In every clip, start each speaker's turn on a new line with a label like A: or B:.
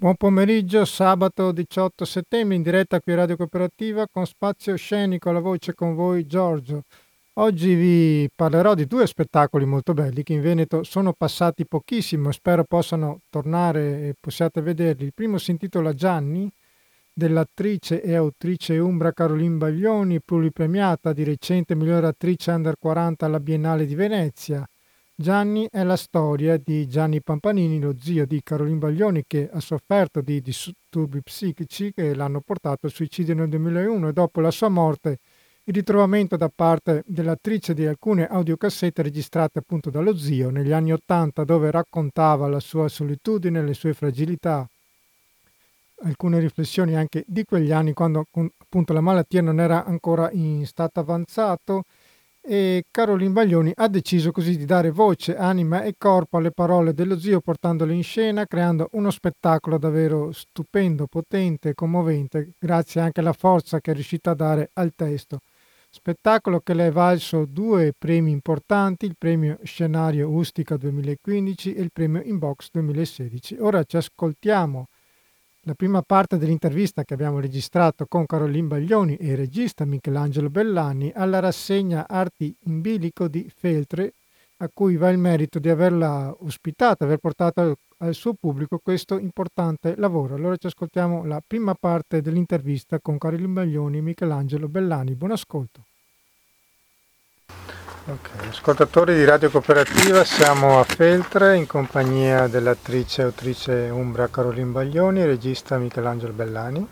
A: Buon pomeriggio, sabato 18 settembre in diretta qui a Radio Cooperativa con spazio scenico, la voce con voi Giorgio. Oggi vi parlerò di due spettacoli molto belli che in Veneto sono passati pochissimo, spero possano tornare e possiate vederli. Il primo si intitola Gianni, dell'attrice e autrice Umbra Caroline Baglioni, pluripremiata di recente migliore attrice under 40 alla Biennale di Venezia. Gianni è la storia di Gianni Pampanini, lo zio di Caroline Baglioni, che ha sofferto di disturbi psichici che l'hanno portato al suicidio nel 2001 e dopo la sua morte il ritrovamento da parte dell'attrice di alcune audiocassette registrate appunto dallo zio negli anni Ottanta dove raccontava la sua solitudine, le sue fragilità, alcune riflessioni anche di quegli anni quando appunto la malattia non era ancora in stato avanzato e Caroline Baglioni ha deciso così di dare voce, anima e corpo alle parole dello zio portandole in scena, creando uno spettacolo davvero stupendo, potente e commovente, grazie anche alla forza che è riuscita a dare al testo. Spettacolo che le è valso due premi importanti, il premio Scenario Ustica 2015 e il premio Inbox 2016. Ora ci ascoltiamo la prima parte dell'intervista che abbiamo registrato con Caroline Baglioni e il regista Michelangelo Bellani alla rassegna Arti in bilico di Feltre, a cui va il merito di averla ospitata, aver portato al suo pubblico questo importante lavoro. Allora ci ascoltiamo la prima parte dell'intervista con Caroline Baglioni e Michelangelo Bellani. Buon ascolto. Okay. Ascoltatori di Radio Cooperativa, siamo a Feltre in compagnia dell'attrice e autrice Umbra Caroline Baglioni e regista Michelangelo Bellani.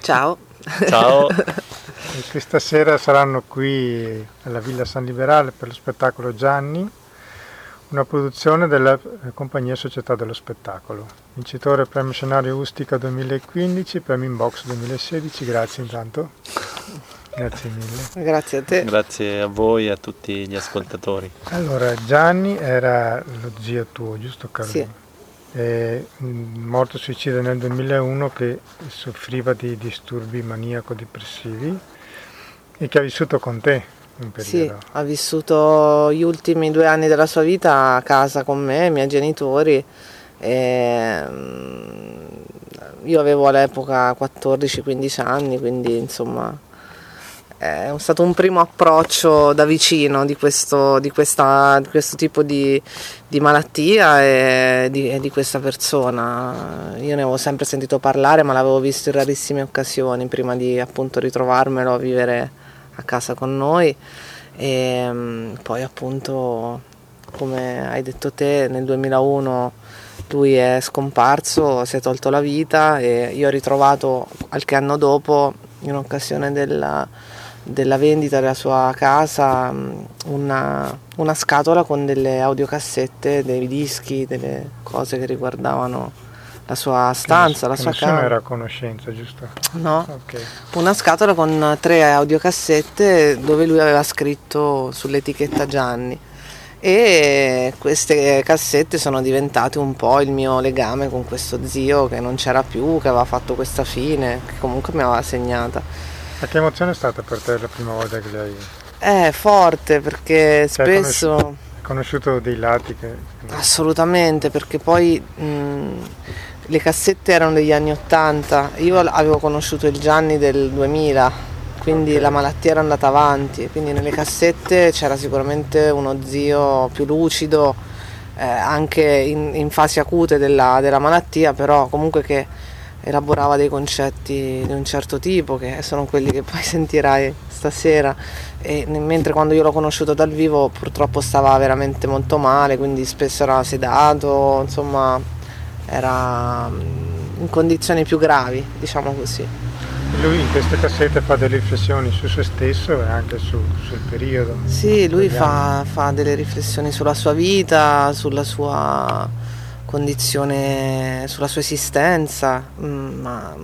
B: Ciao.
C: Ciao.
A: E questa sera saranno qui alla Villa San Liberale per lo spettacolo Gianni, una produzione della compagnia Società dello Spettacolo. Vincitore premio scenario Ustica 2015, premio Inbox 2016, grazie intanto. Grazie mille.
B: Grazie a te.
C: Grazie a voi e a tutti gli ascoltatori.
A: Allora, Gianni era lo zio tuo, giusto Carlo?
B: Sì.
A: È morto suicida nel 2001 che soffriva di disturbi maniaco-depressivi e che ha vissuto con te un periodo.
B: Sì, ha vissuto gli ultimi due anni della sua vita a casa con me, i miei genitori. E io avevo all'epoca 14-15 anni, quindi insomma è stato un primo approccio da vicino di questo, di questa, di questo tipo di, di malattia e di, questa persona. Io ne avevo sempre sentito parlare, ma l'avevo visto in rarissime occasioni prima di appunto ritrovarmelo a vivere a casa con noi. E mm, poi appunto, come hai detto te, nel 2001 lui è scomparso, si è tolto la vita e io ho ritrovato qualche anno dopo in occasione della della vendita della sua casa mm, una, una, scatola con delle audiocassette, dei dischi, delle cose che riguardavano la sua stanza,
A: che
B: la sua
A: casa. Non era a conoscenza, giusto?
B: No, okay. una scatola con tre audiocassette dove lui aveva scritto sull'etichetta Gianni e queste cassette sono diventate un po' il mio legame con questo zio che non c'era più, che aveva fatto questa fine, che comunque mi aveva segnata.
A: Ma che emozione è stata per te la prima volta che lei...
B: È forte perché cioè, spesso...
A: Hai conosciuto dei lati che...
B: Assolutamente, perché poi mh, le cassette erano degli anni 80, io avevo conosciuto il Gianni del 2000, quindi okay. la malattia era andata avanti, quindi nelle cassette c'era sicuramente uno zio più lucido, eh, anche in, in, fasi acute della, della malattia, però comunque che elaborava dei concetti di un certo tipo che sono quelli che poi sentirai stasera. E mentre quando io l'ho conosciuto dal vivo purtroppo stava veramente molto male quindi spesso era sedato insomma era mm, in condizioni più gravi diciamo così.
A: Lui in queste cassette fa delle riflessioni su se stesso e anche su, sul periodo.
B: Sì lui fa, fa delle riflessioni sulla sua vita sulla sua condizione sulla sua esistenza, mm, ma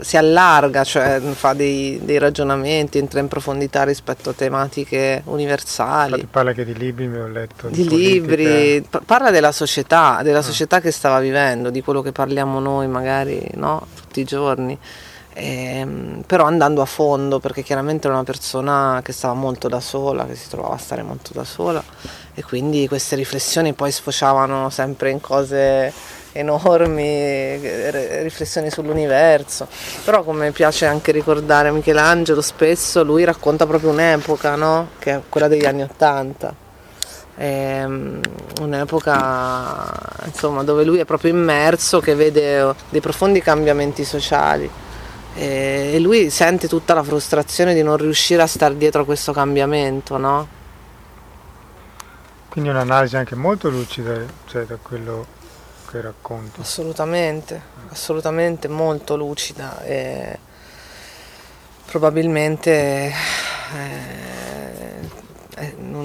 B: si allarga, cioè fa dei, dei, ragionamenti, entra in profondità rispetto a tematiche universali.
A: Infatti parla anche di libri, mi ho letto.
B: Di, di libri, parla della società, della ah. società che stava vivendo, di quello che parliamo noi magari no? tutti i giorni. Ehm, però andando a fondo perché chiaramente era una persona che stava molto da sola, che si trovava a stare molto da sola e quindi queste riflessioni poi sfociavano sempre in cose enormi, riflessioni sull'universo, però come piace anche ricordare Michelangelo spesso, lui racconta proprio un'epoca, no? che è quella degli anni Ottanta. Ehm, un'epoca insomma, dove lui è proprio immerso, che vede dei profondi cambiamenti sociali e lui sente tutta la frustrazione di non riuscire a stare dietro a questo cambiamento, no?
A: Quindi un'analisi anche molto lucida cioè, da quello che racconti.
B: Assolutamente, assolutamente molto lucida e probabilmente eh, eh,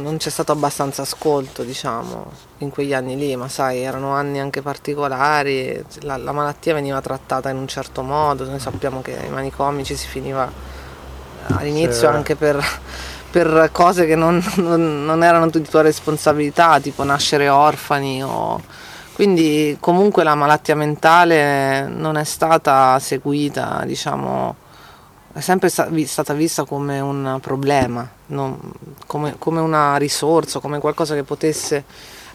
B: non c'è stato abbastanza ascolto, diciamo, in quegli anni lì, ma sai, erano anni anche particolari, la, la malattia veniva trattata in un certo modo, noi sappiamo che ai manicomi ci si finiva all'inizio sì, anche per per cose che non, non, non, erano di tua responsabilità, tipo nascere orfani o... Quindi comunque la malattia mentale non è stata seguita, diciamo, è sempre stata vista come un problema, non, come, come, una risorsa, come qualcosa che potesse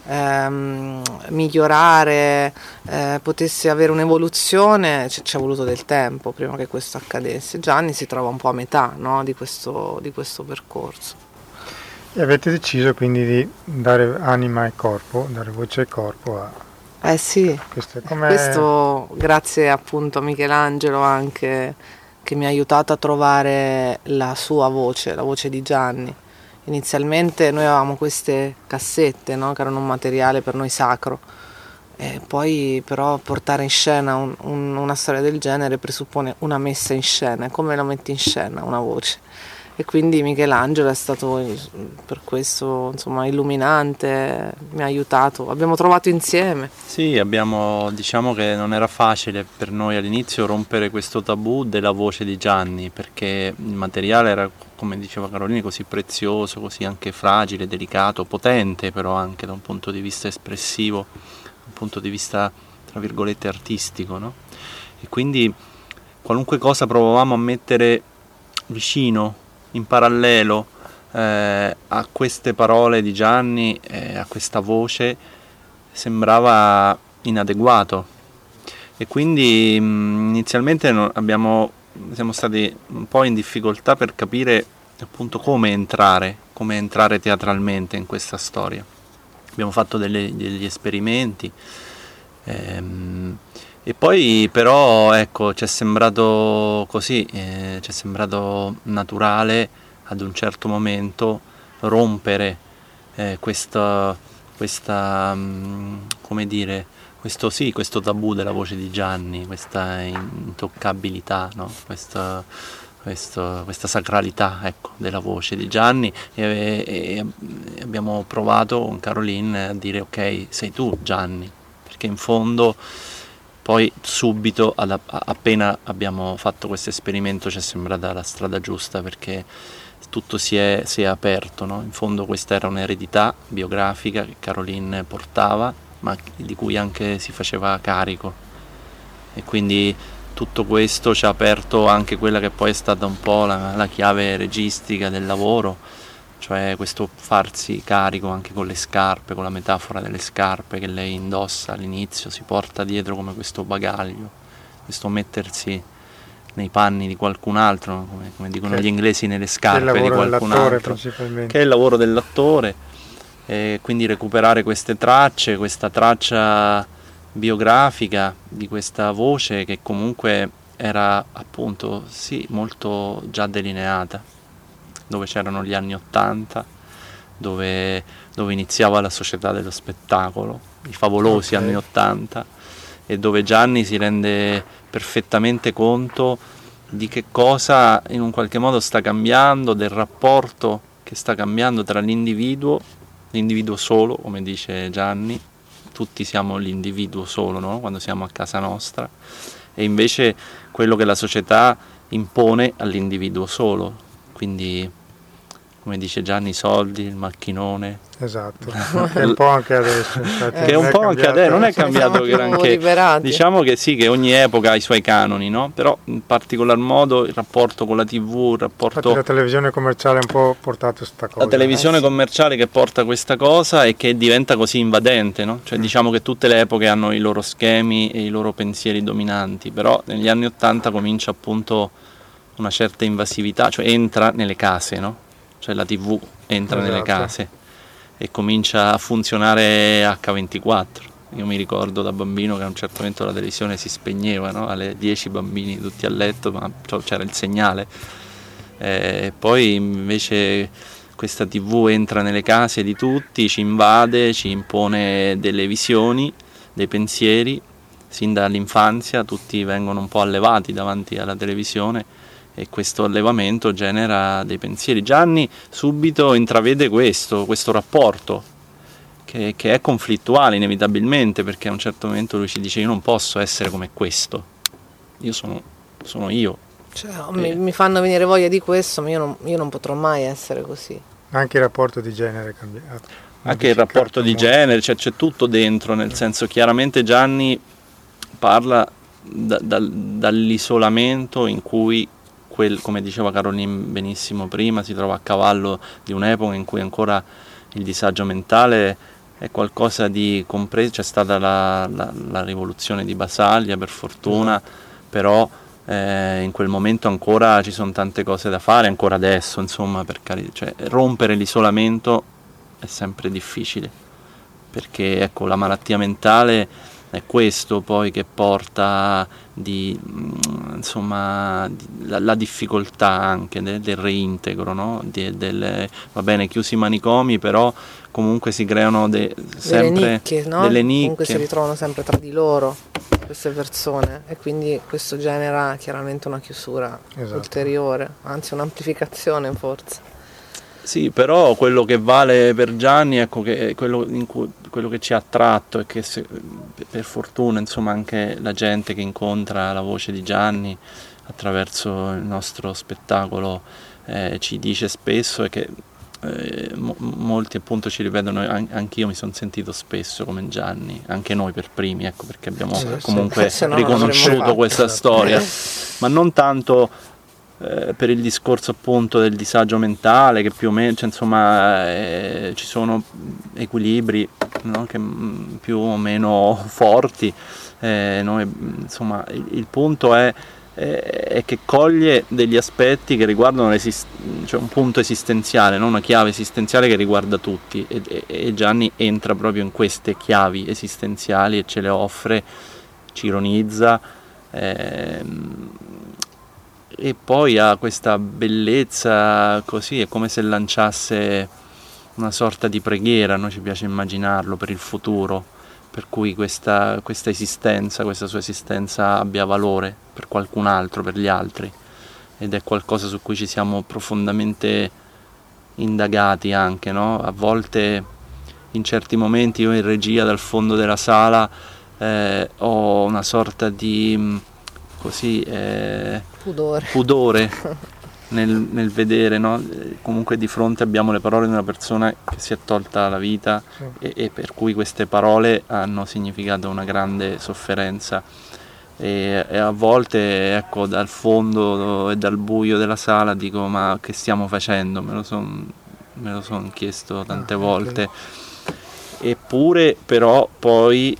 B: ehm, migliorare, eh, potesse avere un'evoluzione, ci, ci è voluto del tempo prima che questo accadesse. Gianni si trova un po' a metà no, di, questo, di questo percorso.
A: E avete deciso quindi di dare anima e corpo, dare voce e corpo a...
B: Eh sì, questo, questo grazie appunto a Michelangelo anche che mi ha aiutato a trovare la sua voce, la voce di Gianni. Inizialmente noi avevamo queste cassette, no? che erano un materiale per noi sacro, e poi però portare in scena un, un, una storia del genere presuppone una messa in scena, come la metti in scena una voce e quindi Michelangelo è stato per questo insomma, illuminante, mi ha aiutato, abbiamo trovato insieme.
C: Sì, abbiamo, diciamo che non era facile per noi all'inizio rompere questo tabù della voce di Gianni perché il materiale era, come diceva Carolina, così prezioso, così anche fragile, delicato, potente però anche da un punto di vista espressivo, da un punto di vista tra virgolette artistico, no? E quindi qualunque cosa provavamo a mettere vicino in parallelo eh, a queste parole di Gianni, eh, a questa voce, sembrava inadeguato. E quindi mh, mm, inizialmente abbiamo, siamo stati un po' in difficoltà per capire appunto come entrare, come entrare teatralmente in questa storia. Abbiamo fatto delle, degli esperimenti. Ehm, e poi però ecco, ci è sembrato così, eh, ci è sembrato naturale ad un certo momento rompere eh, questa, questa mm, come dire, questo, sì, questo tabù della voce di Gianni, questa intoccabilità, no? questa, questo, questa sacralità ecco, della voce di Gianni e, e, e abbiamo provato con Caroline a dire ok, sei tu Gianni, perché in fondo poi subito, ad, appena abbiamo fatto questo esperimento, ci è sembrata la strada giusta perché tutto si è, si è aperto. No? In fondo questa era un'eredità biografica che Caroline portava, ma di cui anche si faceva carico. E quindi tutto questo ci ha aperto anche quella che poi è stata un po' la, la chiave registica del lavoro cioè questo farsi carico anche con le scarpe, con la metafora delle scarpe che lei indossa all'inizio, si porta dietro come questo bagaglio, questo mettersi nei panni di qualcun altro, come, come dicono che, gli inglesi nelle scarpe di qualcun altro, che è il lavoro dell'attore, e quindi recuperare queste tracce, questa traccia biografica di questa voce che comunque era appunto sì molto già delineata dove c'erano gli anni Ottanta, dove, dove, iniziava la società dello spettacolo, i favolosi okay. anni Ottanta, e dove Gianni si rende perfettamente conto di che cosa in un qualche modo sta cambiando, del rapporto che sta cambiando tra l'individuo, l'individuo solo, come dice Gianni, tutti siamo l'individuo solo no? quando siamo a casa nostra, e invece quello che la società impone all'individuo solo. Quindi come dice Gianni, i soldi, il macchinone.
A: Esatto, che è un po' anche adesso.
C: che è un po' anche adesso, non è cambiato granché. Diciamo che sì, che ogni epoca ha i suoi canoni, no? Però in particolar modo il rapporto con la TV, il rapporto... Infatti
A: la televisione commerciale ha un po' portato questa cosa.
C: La televisione eh, sì. commerciale che porta questa cosa e che diventa così invadente, no? Cioè mm. diciamo che tutte le epoche hanno i loro schemi e i loro pensieri dominanti, però negli anni Ottanta comincia appunto una certa invasività, cioè entra nelle case, no? Cioè la TV entra esatto. nelle case e comincia a funzionare H24. Io mi ricordo da bambino che a un certo momento la televisione si spegneva, no? alle 10 bambini tutti a letto, ma c'era il segnale. E poi invece questa TV entra nelle case di tutti, ci invade, ci impone delle visioni, dei pensieri, sin dall'infanzia tutti vengono un po' allevati davanti alla televisione e questo allevamento genera dei pensieri. Gianni subito intravede questo, questo rapporto che, che, è conflittuale inevitabilmente perché a un certo momento lui ci dice io non posso essere come questo, io sono, sono io.
B: Cioè, mi, mi, fanno venire voglia di questo, ma io non, io non potrò mai essere così.
A: Anche il rapporto di genere è cambiato.
C: Anche il rapporto di genere, cioè, c'è tutto dentro, nel senso chiaramente Gianni parla da, da, dall'isolamento in cui quel, come diceva Carolin benissimo prima, si trova a cavallo di un'epoca in cui ancora il disagio mentale è qualcosa di compreso, c'è stata la, la, la, rivoluzione di Basaglia per fortuna, esatto. però eh, in quel momento ancora ci sono tante cose da fare, ancora adesso, insomma, per cari- cioè, rompere l'isolamento è sempre difficile, perché ecco, la malattia mentale è questo poi che porta di, mm, insomma, la, la, difficoltà anche de, del reintegro, no? di, delle, va bene, chiusi i manicomi, però comunque si creano de, sempre
B: delle nicchie, no?
C: delle nicchie.
B: Comunque si ritrovano sempre tra di loro queste persone e quindi questo genera chiaramente una chiusura esatto. ulteriore, anzi un'amplificazione forse.
C: Sì, però quello che vale per Gianni, ecco, che quello, cui, quello, che ci ha attratto è che se, per fortuna insomma anche la gente che incontra la voce di Gianni attraverso il nostro spettacolo eh, ci dice spesso e che eh, mo- molti appunto ci ripetono, an- anch'io mi sono sentito spesso come Gianni, anche noi per primi, ecco perché abbiamo sì, comunque sì. riconosciuto questa storia, ma non tanto eh, per il discorso appunto del disagio mentale che più o meno, cioè, insomma, eh, ci sono equilibri no? che, mm, più o meno forti, eh, noi, insomma, il, il punto è, è, che coglie degli aspetti che riguardano cioè un punto esistenziale, no? una chiave esistenziale che riguarda tutti e, e, e Gianni entra proprio in queste chiavi esistenziali e ce le offre, ci ironizza. Ehm, e poi ha questa bellezza così, è come se lanciasse una sorta di preghiera, noi ci piace immaginarlo per il futuro, per cui questa, questa esistenza, questa sua esistenza abbia valore per qualcun altro, per gli altri ed è qualcosa su cui ci siamo profondamente indagati anche, no? A volte in certi momenti io in regia dal fondo della sala eh, ho una sorta di così eh,
B: pudore,
C: pudore nel, nel, vedere, no? comunque di fronte abbiamo le parole di una persona che si è tolta la vita sì. e, e, per cui queste parole hanno significato una grande sofferenza e, e, a volte ecco dal fondo e dal buio della sala dico ma che stiamo facendo, me lo sono son chiesto tante ah, volte. Eppure però poi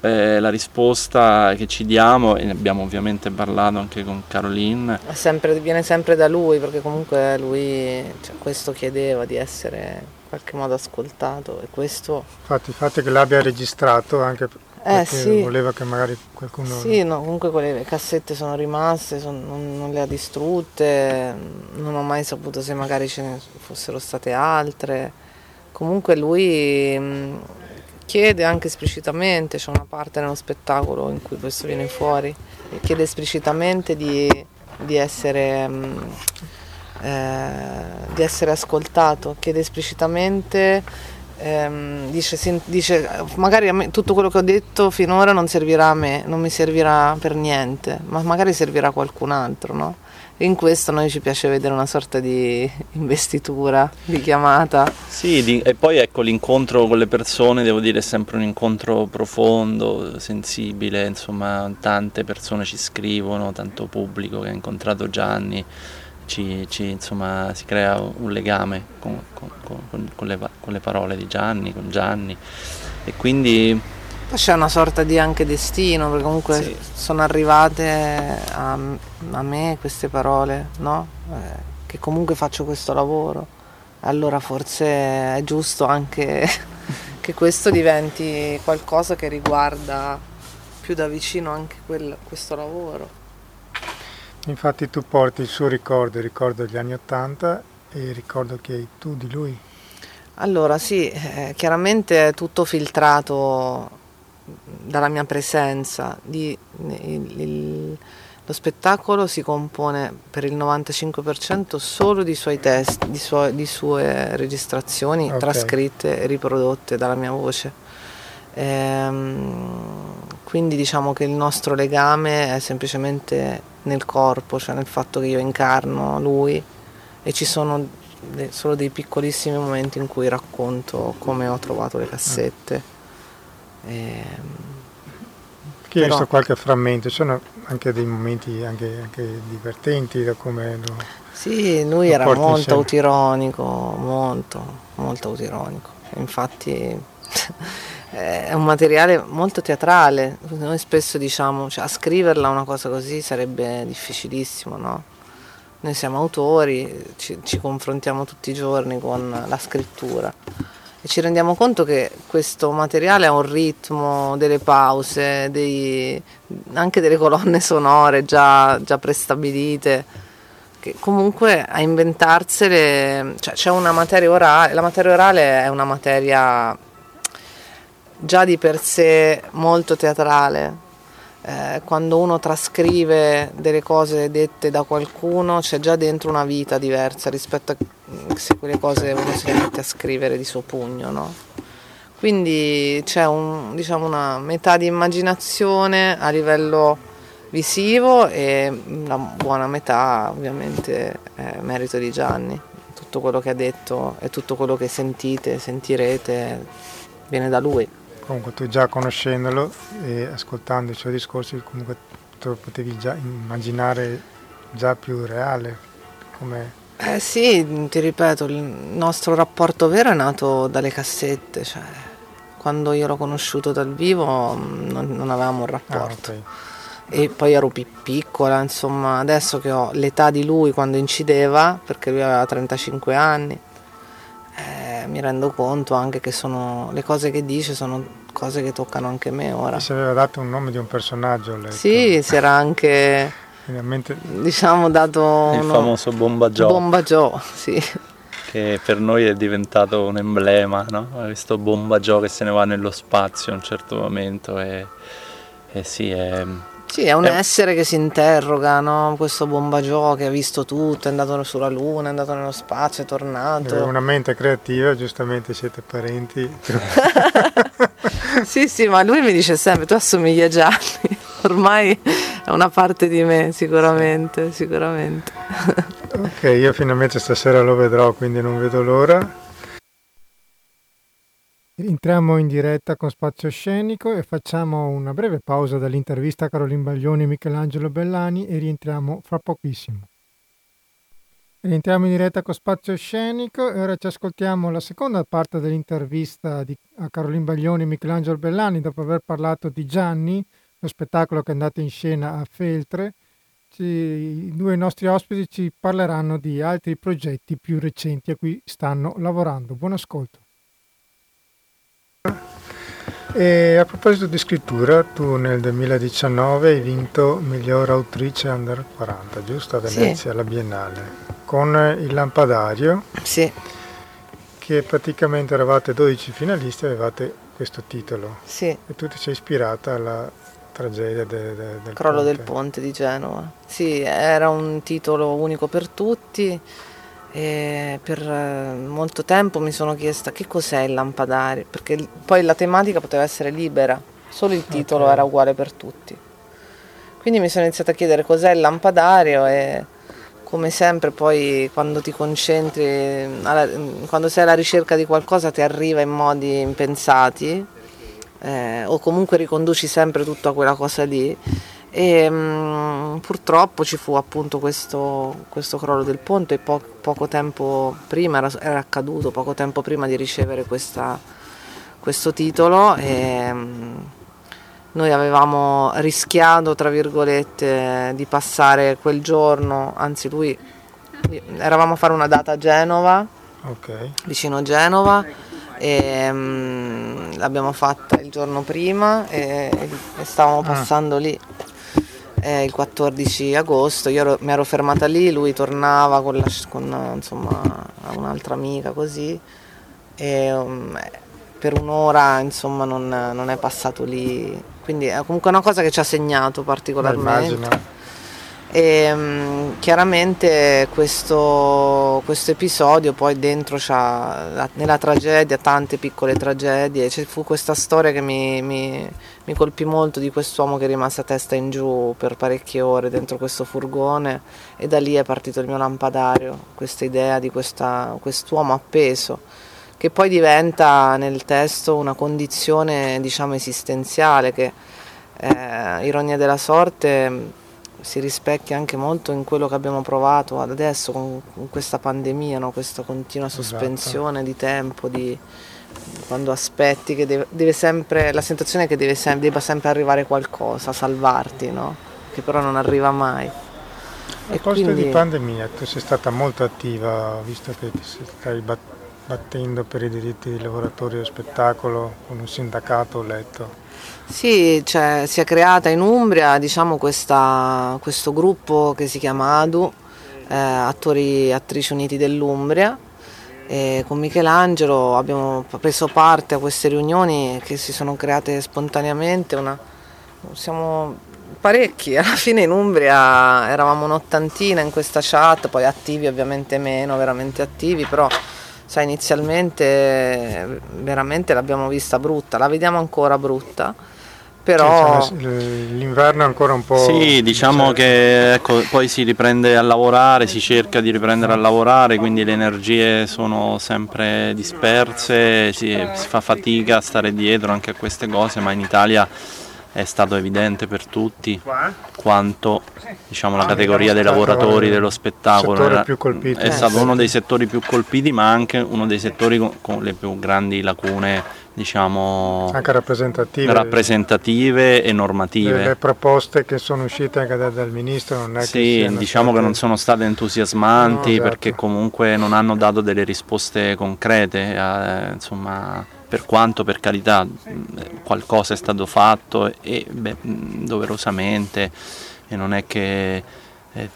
C: eh, la risposta che ci diamo, e ne abbiamo ovviamente parlato anche con Caroline,
B: sempre, viene sempre da lui perché comunque lui cioè, questo chiedeva di essere in qualche modo ascoltato e questo...
A: Infatti il fatto che l'abbia registrato anche eh, perché sì. voleva che magari qualcuno...
B: Sì, no, comunque quelle cassette sono rimaste, son, non, non, le ha distrutte, non ho mai saputo se magari ce ne fossero state altre. Comunque lui chiede anche esplicitamente, c'è una parte nello spettacolo in cui questo viene fuori, chiede esplicitamente di, di, essere, mm, eh, di essere, ascoltato, chiede esplicitamente, ehm, dice, dice, magari me, tutto quello che ho detto finora non servirà a me, non mi servirà per niente, ma magari servirà a qualcun altro, no? In questo noi ci piace vedere una sorta di investitura, di chiamata.
C: Sì, di, e poi ecco l'incontro con le persone, devo dire, è sempre un incontro profondo, sensibile, insomma tante persone ci scrivono, tanto pubblico che ha incontrato Gianni, ci, ci, insomma, si crea un legame con, con, con, le, con le parole di Gianni, con Gianni e quindi
B: poi c'è una sorta di anche destino, perché comunque sì. sono arrivate a, a, me queste parole, no? Eh, che comunque faccio questo lavoro. Allora forse è giusto anche che questo diventi qualcosa che riguarda più da vicino anche quel, questo lavoro.
A: Infatti tu porti il suo ricordo, il ricordo degli anni Ottanta e il ricordo che hai tu di lui.
B: Allora sì, eh, chiaramente è tutto filtrato dalla mia presenza. Di, il, il, lo spettacolo si compone per il 95% solo di suoi testi, di, suo, di sue registrazioni okay. trascritte e riprodotte dalla mia voce. Ehm, quindi diciamo che il nostro legame è semplicemente nel corpo, cioè nel fatto che io incarno lui e ci sono solo dei piccolissimi momenti in cui racconto come ho trovato le cassette.
A: Eh, Chi ha visto qualche frammento, sono anche dei momenti anche, anche divertenti da come lo,
B: Sì, lui era molto autironico, molto, molto autironico. Infatti è un materiale molto teatrale, noi spesso diciamo, cioè, a scriverla una cosa così sarebbe difficilissimo, no? Noi siamo autori, ci, ci confrontiamo tutti i giorni con la scrittura e ci rendiamo conto che questo materiale ha un ritmo, delle pause, dei, anche delle colonne sonore già, già, prestabilite, che comunque a inventarsele, cioè c'è una materia orale, la materia orale è una materia già di per sé molto teatrale, eh, quando uno trascrive delle cose dette da qualcuno c'è già dentro una vita diversa rispetto a se quelle cose uno si mette a scrivere di suo pugno, no? Quindi c'è un, diciamo una metà di immaginazione a livello visivo e una buona metà ovviamente è merito di Gianni. Tutto quello che ha detto e tutto quello che sentite, sentirete viene da lui
A: comunque tu già conoscendolo e ascoltando i suoi discorsi comunque lo potevi già immaginare già più reale come
B: eh sì, ti ripeto, il nostro rapporto vero è nato dalle cassette, cioè quando io l'ho conosciuto dal vivo mm, non, non avevamo un rapporto. Ah, okay. E poi ero più piccola, insomma, adesso che ho l'età di lui quando incideva, perché lui aveva 35 anni, eh, mi rendo conto anche che sono, le cose che dice sono cose che toccano anche me ora.
A: Si aveva dato un nome di un personaggio. Letto.
B: Sì, si era anche Finalmente... diciamo dato
C: il uno... famoso Bomba Joe.
B: Bomba Joe, sì.
C: Che per noi è diventato un emblema, no? Questo Bomba Joe che se ne va nello spazio a un certo momento e, e sì, è
B: sì, è un è... essere che si interroga, no? questo Bombagio che ha visto tutto, è andato sulla Luna, è andato nello spazio, è tornato. È
A: una mente creativa, giustamente siete parenti.
B: sì, sì, ma lui mi dice sempre, tu assomigli a Gianni, ormai è una parte di me, sicuramente, sicuramente.
A: ok, io finalmente stasera lo vedrò, quindi non vedo l'ora. Entriamo in diretta con Spazio Scenico e facciamo una breve pausa dall'intervista a Carolina Baglioni e Michelangelo Bellani e rientriamo fra pochissimo. Rientriamo in diretta con Spazio Scenico e ora ci ascoltiamo la seconda parte dell'intervista di, a Carolina Baglioni e Michelangelo Bellani dopo aver parlato di Gianni, lo spettacolo che è andato in scena a Feltre. Ci, I due nostri ospiti ci parleranno di altri progetti più recenti a cui stanno lavorando. Buon ascolto. E a proposito di scrittura, tu nel 2019 hai vinto miglior autrice under 40, giusto? A Venezia, sì. alla Biennale, con Il Lampadario.
B: Sì.
A: Che praticamente eravate 12 finalisti e avevate questo titolo.
B: Sì.
A: E tu ti sei ispirata alla tragedia de, de, del
B: crollo
A: ponte.
B: del ponte di Genova. Sì, era un titolo unico per tutti e per eh, molto tempo mi sono chiesta che cos'è il lampadario, perché poi la tematica poteva essere libera, solo il titolo okay. era uguale per tutti. Quindi mi sono iniziata a chiedere cos'è il lampadario e come sempre poi quando ti concentri, alla, quando sei alla ricerca di qualcosa ti arriva in modi impensati eh, o comunque riconduci sempre tutto a quella cosa lì e mh, mm, purtroppo ci fu appunto questo, questo crollo del ponte e po- poco tempo prima era, era, accaduto, poco tempo prima di ricevere questa, questo titolo e mh, mm, noi avevamo rischiato, tra virgolette, di passare quel giorno, anzi lui, eravamo a fare una data a Genova, okay. vicino Genova, e um, l'abbiamo fatta il giorno prima e, e stavamo ah. passando ah. lì eh, il 14 agosto, io ero, mi ero fermata lì, lui tornava con, la, con insomma, un'altra amica così e um, per un'ora insomma non, non, è passato lì, quindi è comunque una cosa che ci ha segnato particolarmente. E um, chiaramente questo, questo, episodio poi dentro c'ha nella tragedia tante piccole tragedie, ci fu questa storia che mi, mi, mi colpì molto di quest'uomo che rimase a testa in giù per parecchie ore dentro questo furgone e da lì è partito il mio lampadario, questa idea di questa, quest'uomo appeso che poi diventa nel testo una condizione diciamo esistenziale che eh, ironia della sorte si rispecchia anche molto in quello che abbiamo provato adesso con, con questa pandemia, no? questa continua esatto. sospensione esatto. di tempo, di, quando aspetti che deve, deve, sempre, la sensazione è che deve sem- debba sempre arrivare qualcosa, salvarti, no? che però non arriva mai.
A: A proposito quindi... di pandemia, tu sei stata molto attiva, visto che ti stai battendo battendo per i diritti dei lavoratori dello spettacolo con un sindacato, ho letto.
B: Sì, cioè, si è creata in Umbria diciamo, questa, questo gruppo che si chiama ADU, eh, Attori e Attrici Uniti dell'Umbria, e con Michelangelo abbiamo preso parte a queste riunioni che si sono create spontaneamente, una, siamo parecchi, alla fine in Umbria eravamo un'ottantina in questa chat, poi attivi ovviamente meno, veramente attivi, però sai, inizialmente veramente l'abbiamo vista brutta, la vediamo ancora brutta. Però...
A: Sì, l'inverno è ancora un po'...
C: Sì, diciamo cioè... che ecco, poi si riprende a lavorare, si cerca di riprendere a lavorare, quindi le energie sono sempre disperse, si, si fa fatica a stare dietro anche a queste cose, ma in Italia è stato evidente per tutti quanto diciamo, la categoria dei lavoratori dello spettacolo era, è stato uno dei settori più colpiti ma anche uno dei settori con, con le più grandi lacune diciamo,
A: anche rappresentative,
C: rappresentative e normative.
A: Le proposte che sono uscite anche dal, dal ministro non è
C: sì, che diciamo state... che non sono state entusiasmanti no, esatto. perché comunque non hanno dato delle risposte concrete, eh, insomma per quanto per carità qualcosa è stato fatto e beh, doverosamente e non è che eh,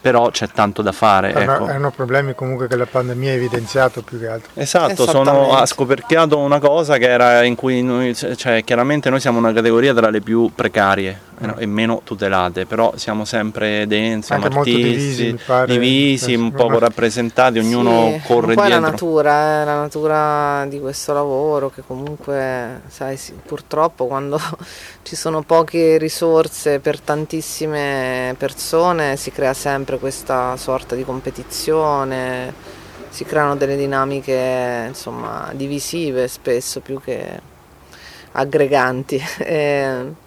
C: però c'è tanto da fare.
A: Ecco. Erano problemi comunque che la pandemia ha evidenziato più che altro.
C: Esatto, sono, ha scoperchiato una cosa che era in cui noi, cioè, chiaramente noi siamo una categoria tra le più precarie mm. e meno tutelate, però siamo sempre dentro, siamo
A: Anche
C: artisti,
A: divisi, pare,
C: divisi un poco rappresentati, ognuno sì, corre
B: dietro.
C: È
B: la natura, eh, la natura di questo lavoro che comunque, sai, sì, purtroppo quando ci sono poche risorse per tantissime persone si crea sempre questa sorta di competizione, si creano delle dinamiche insomma, divisive spesso più che aggreganti. E,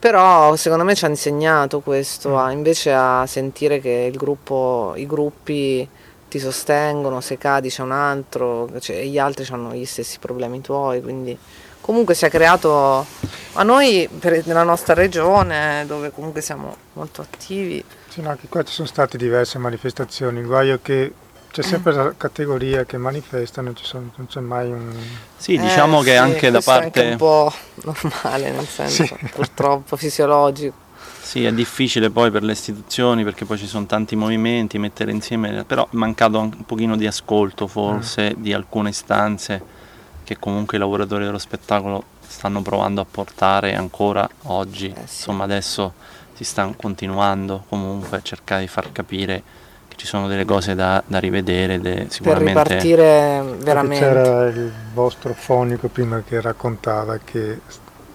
B: però secondo me ci ha insegnato questo, a, invece a sentire che gruppo, i gruppi ti sostengono, se cadi c'è un altro, cioè, gli altri hanno gli stessi problemi tuoi, quindi comunque si è creato a noi per, nella nostra regione dove comunque siamo molto attivi.
A: Sì, no, anche qua ci sono state diverse manifestazioni, il guaio che c'è sempre la categoria che manifesta, non, sono, non c'è mai un...
C: Sì, diciamo
B: eh,
C: che
B: sì,
C: anche da parte...
B: È un po' normale, nel senso, sì. purtroppo fisiologico.
C: Sì, è difficile poi per le istituzioni perché poi ci sono tanti movimenti, mettere insieme, però è mancato un pochino di ascolto forse mm. di alcune istanze che comunque i lavoratori dello spettacolo stanno provando a portare ancora oggi, eh sì. insomma adesso si sta continuando comunque a cercare di far capire ci sono delle cose da, da rivedere de, sicuramente
B: per ripartire veramente.
A: C'era il vostro fonico prima che raccontava che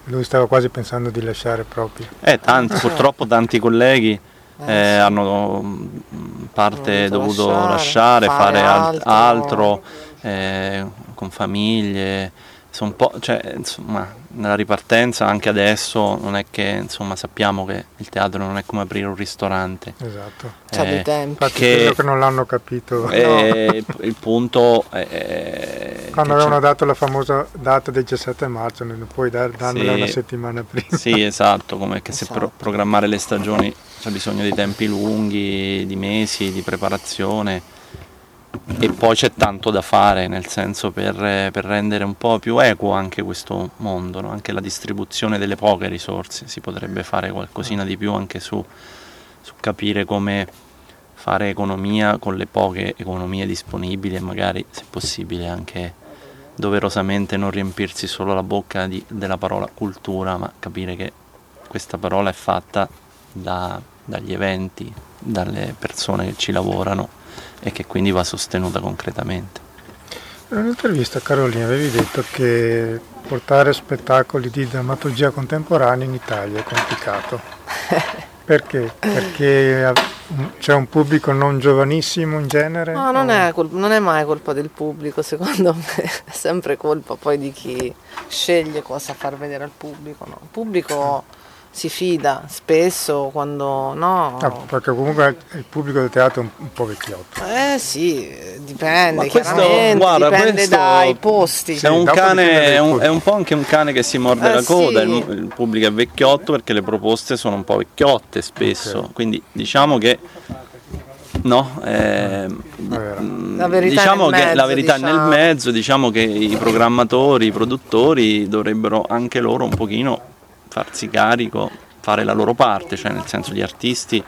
A: lui stava quasi pensando di lasciare proprio.
C: Eh, tanti, purtroppo tanti colleghi eh, eh, hanno mm, parte dovuto lasciare, lasciare fare, fare altro, altro eh, con famiglie un po', cioè, insomma, nella ripartenza anche adesso non è che insomma, sappiamo che il teatro non è come aprire un ristorante.
A: Esatto.
B: C'ha eh, dei tempi.
A: Infatti che, che non l'hanno capito.
C: Eh, no. Il punto è...
A: Quando avevano dato la famosa data del 17 marzo, non puoi dar, darmela sì, una settimana prima.
C: Sì, esatto, come che esatto. se pro- programmare le stagioni c'è bisogno di tempi lunghi, di mesi, di preparazione e poi c'è tanto da fare nel senso per, per, rendere un po' più equo anche questo mondo, no? anche la distribuzione delle poche risorse, si potrebbe fare qualcosina di più anche su, su capire come fare economia con le poche economie disponibili e magari se possibile anche doverosamente non riempirsi solo la bocca di, della parola cultura, ma capire che questa parola è fatta da, dagli eventi, dalle persone che ci lavorano e che quindi va sostenuta concretamente.
A: In un'intervista Carolina avevi detto che portare spettacoli di drammaturgia contemporanea in Italia è complicato. Perché? Perché c'è un pubblico non giovanissimo in genere?
B: No, non, è colpa, non è mai colpa del pubblico, secondo me è sempre colpa poi di chi sceglie cosa far vedere al pubblico. No? Il pubblico si fida spesso quando no.
A: Ah, perché comunque il pubblico del teatro è un, un po' vecchiotto.
B: Eh sì, dipende, questo, guarda, dipende dai posti.
C: È un, cane, è, un, è un, po' anche un cane che si morde eh, la coda, sì. il, il, pubblico è vecchiotto perché le proposte sono un po' vecchiotte spesso, okay. quindi diciamo che no, eh,
B: la verità diciamo
C: che
B: mezzo,
C: la verità
B: diciamo.
C: nel mezzo, diciamo che i programmatori, i produttori dovrebbero anche loro un pochino farsi carico, fare la loro parte, cioè nel senso gli artisti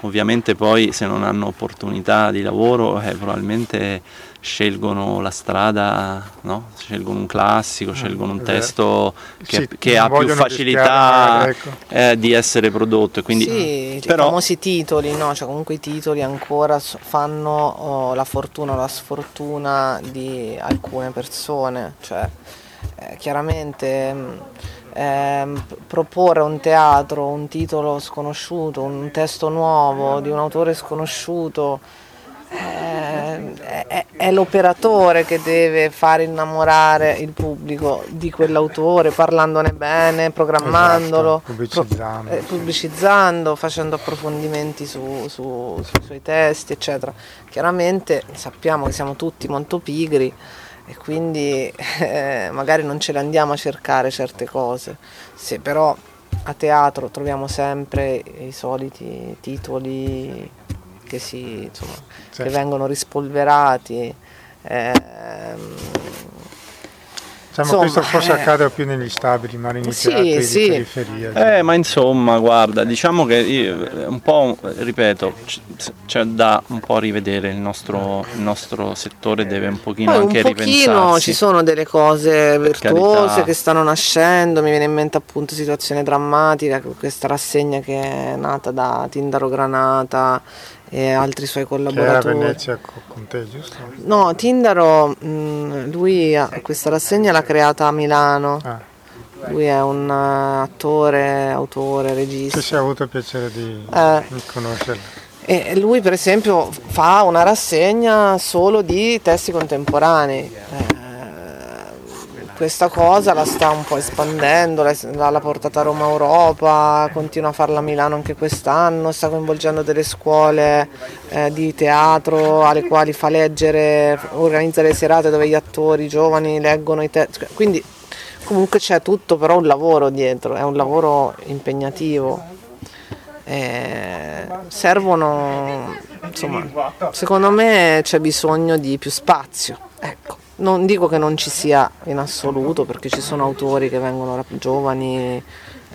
C: ovviamente poi se non hanno opportunità di lavoro eh, probabilmente scelgono la strada, no? scelgono un classico, mm, scelgono un testo che, sì, che ha più facilità ecco. eh, di essere prodotto. Quindi,
B: sì, però... i famosi titoli, no? cioè, comunque i titoli ancora fanno oh, la fortuna o la sfortuna di alcune persone, cioè, eh, chiaramente ehm, proporre un teatro, un titolo sconosciuto, un testo nuovo di un autore sconosciuto, eh, è, è, l'operatore che deve fare innamorare il pubblico di quell'autore, parlandone bene, programmandolo,
A: esatto, pubblicizzando,
B: pro, eh, pubblicizzando, facendo approfondimenti su, su, sui suoi testi, eccetera. Chiaramente sappiamo che siamo tutti molto pigri e quindi eh, magari non ce le andiamo a cercare certe cose. Se però a teatro troviamo sempre i soliti titoli che, si, insomma, certo. che vengono rispolverati. Ehm,
A: Diciamo insomma, questo forse eh, accade più negli stabili, ma nei sì, sì. di periferia.
C: Eh, ma insomma, guarda, diciamo che io, un po', ripeto, c'è da un po' rivedere il nostro, il nostro settore, deve un pochino Poi anche un pochino
B: ci sono delle cose virtuose che stanno nascendo, mi viene in mente appunto situazione drammatica, questa rassegna che è nata da Tindaro Granata e altri suoi collaboratori.
A: Che era Venezia con te, giusto?
B: No, Tindaro, mh, lui ha, questa rassegna l'ha creata a Milano. Ah. Lui è un uh, attore, autore, regista.
A: Che si è avuto il piacere di, eh. di conoscerlo.
B: E lui per esempio fa una rassegna solo di testi contemporanei. Eh, questa cosa la sta un po' espandendo, l'ha portata a Roma Europa, continua a farla a Milano anche quest'anno, sta coinvolgendo delle scuole eh, di teatro alle quali fa leggere, organizza le serate dove gli attori giovani leggono i testi, quindi comunque c'è tutto però un lavoro dietro, è un lavoro impegnativo. Eh, servono, insomma, secondo me c'è bisogno di più spazio. Ecco. Non dico che non ci sia in assoluto perché ci sono autori che vengono giovani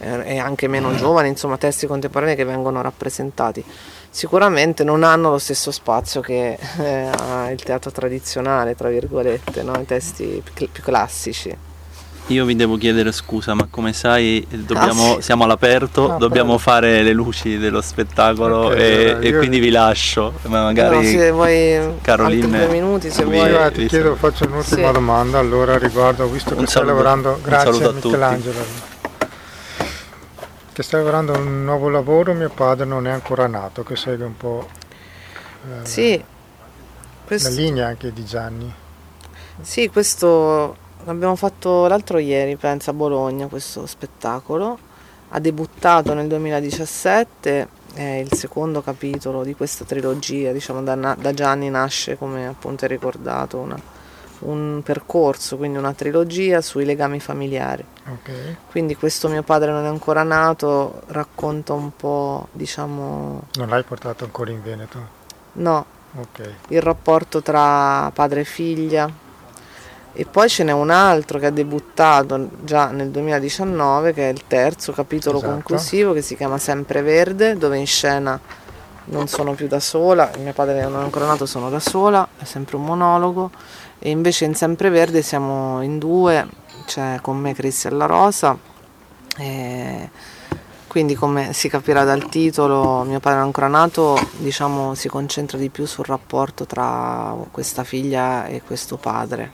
B: eh, e anche meno giovani, insomma testi contemporanei che vengono rappresentati. Sicuramente non hanno lo stesso spazio che eh, ha il teatro tradizionale, tra virgolette, no? i testi più classici.
C: Io vi devo chiedere scusa, ma come sai dobbiamo, ah, sì. siamo all'aperto, ah, dobbiamo bello. fare le luci dello spettacolo okay, e, e, quindi vi lascio. Ma magari no,
B: se vuoi Caroline, due minuti se vi, vuoi.
A: Vi, ti chiedo, faccio un'ultima sì. domanda allora riguardo, visto che stai lavorando, grazie a Michelangelo. mentre stai lavorando a un nuovo lavoro mio padre non è ancora nato, che segue un po'
B: eh, sì,
A: questo... la linea anche di Gianni.
B: Sì, questo l'abbiamo fatto l'altro ieri, penso, a Bologna, questo spettacolo. Ha debuttato nel 2017, è il secondo capitolo di questa trilogia, diciamo da, da Gianni nasce, come appunto hai ricordato, una, un percorso, quindi una trilogia sui legami familiari.
A: Okay.
B: Quindi questo mio padre non è ancora nato, racconta un po', diciamo...
A: Non l'hai portato ancora in Veneto?
B: No.
A: Okay.
B: Il rapporto tra padre e figlia. E poi ce n'è un altro che ha debuttato già nel 2019, che è il terzo capitolo esatto. conclusivo, che si chiama Sempre Verde, dove in scena non sono più da sola, mio padre non è ancora nato, sono da sola, è sempre un monologo e invece in Sempreverde siamo in due, c'è con me Cristian La Rosa e quindi come si capirà dal titolo mio padre è ancora nato diciamo si concentra di più sul rapporto tra questa figlia e questo padre.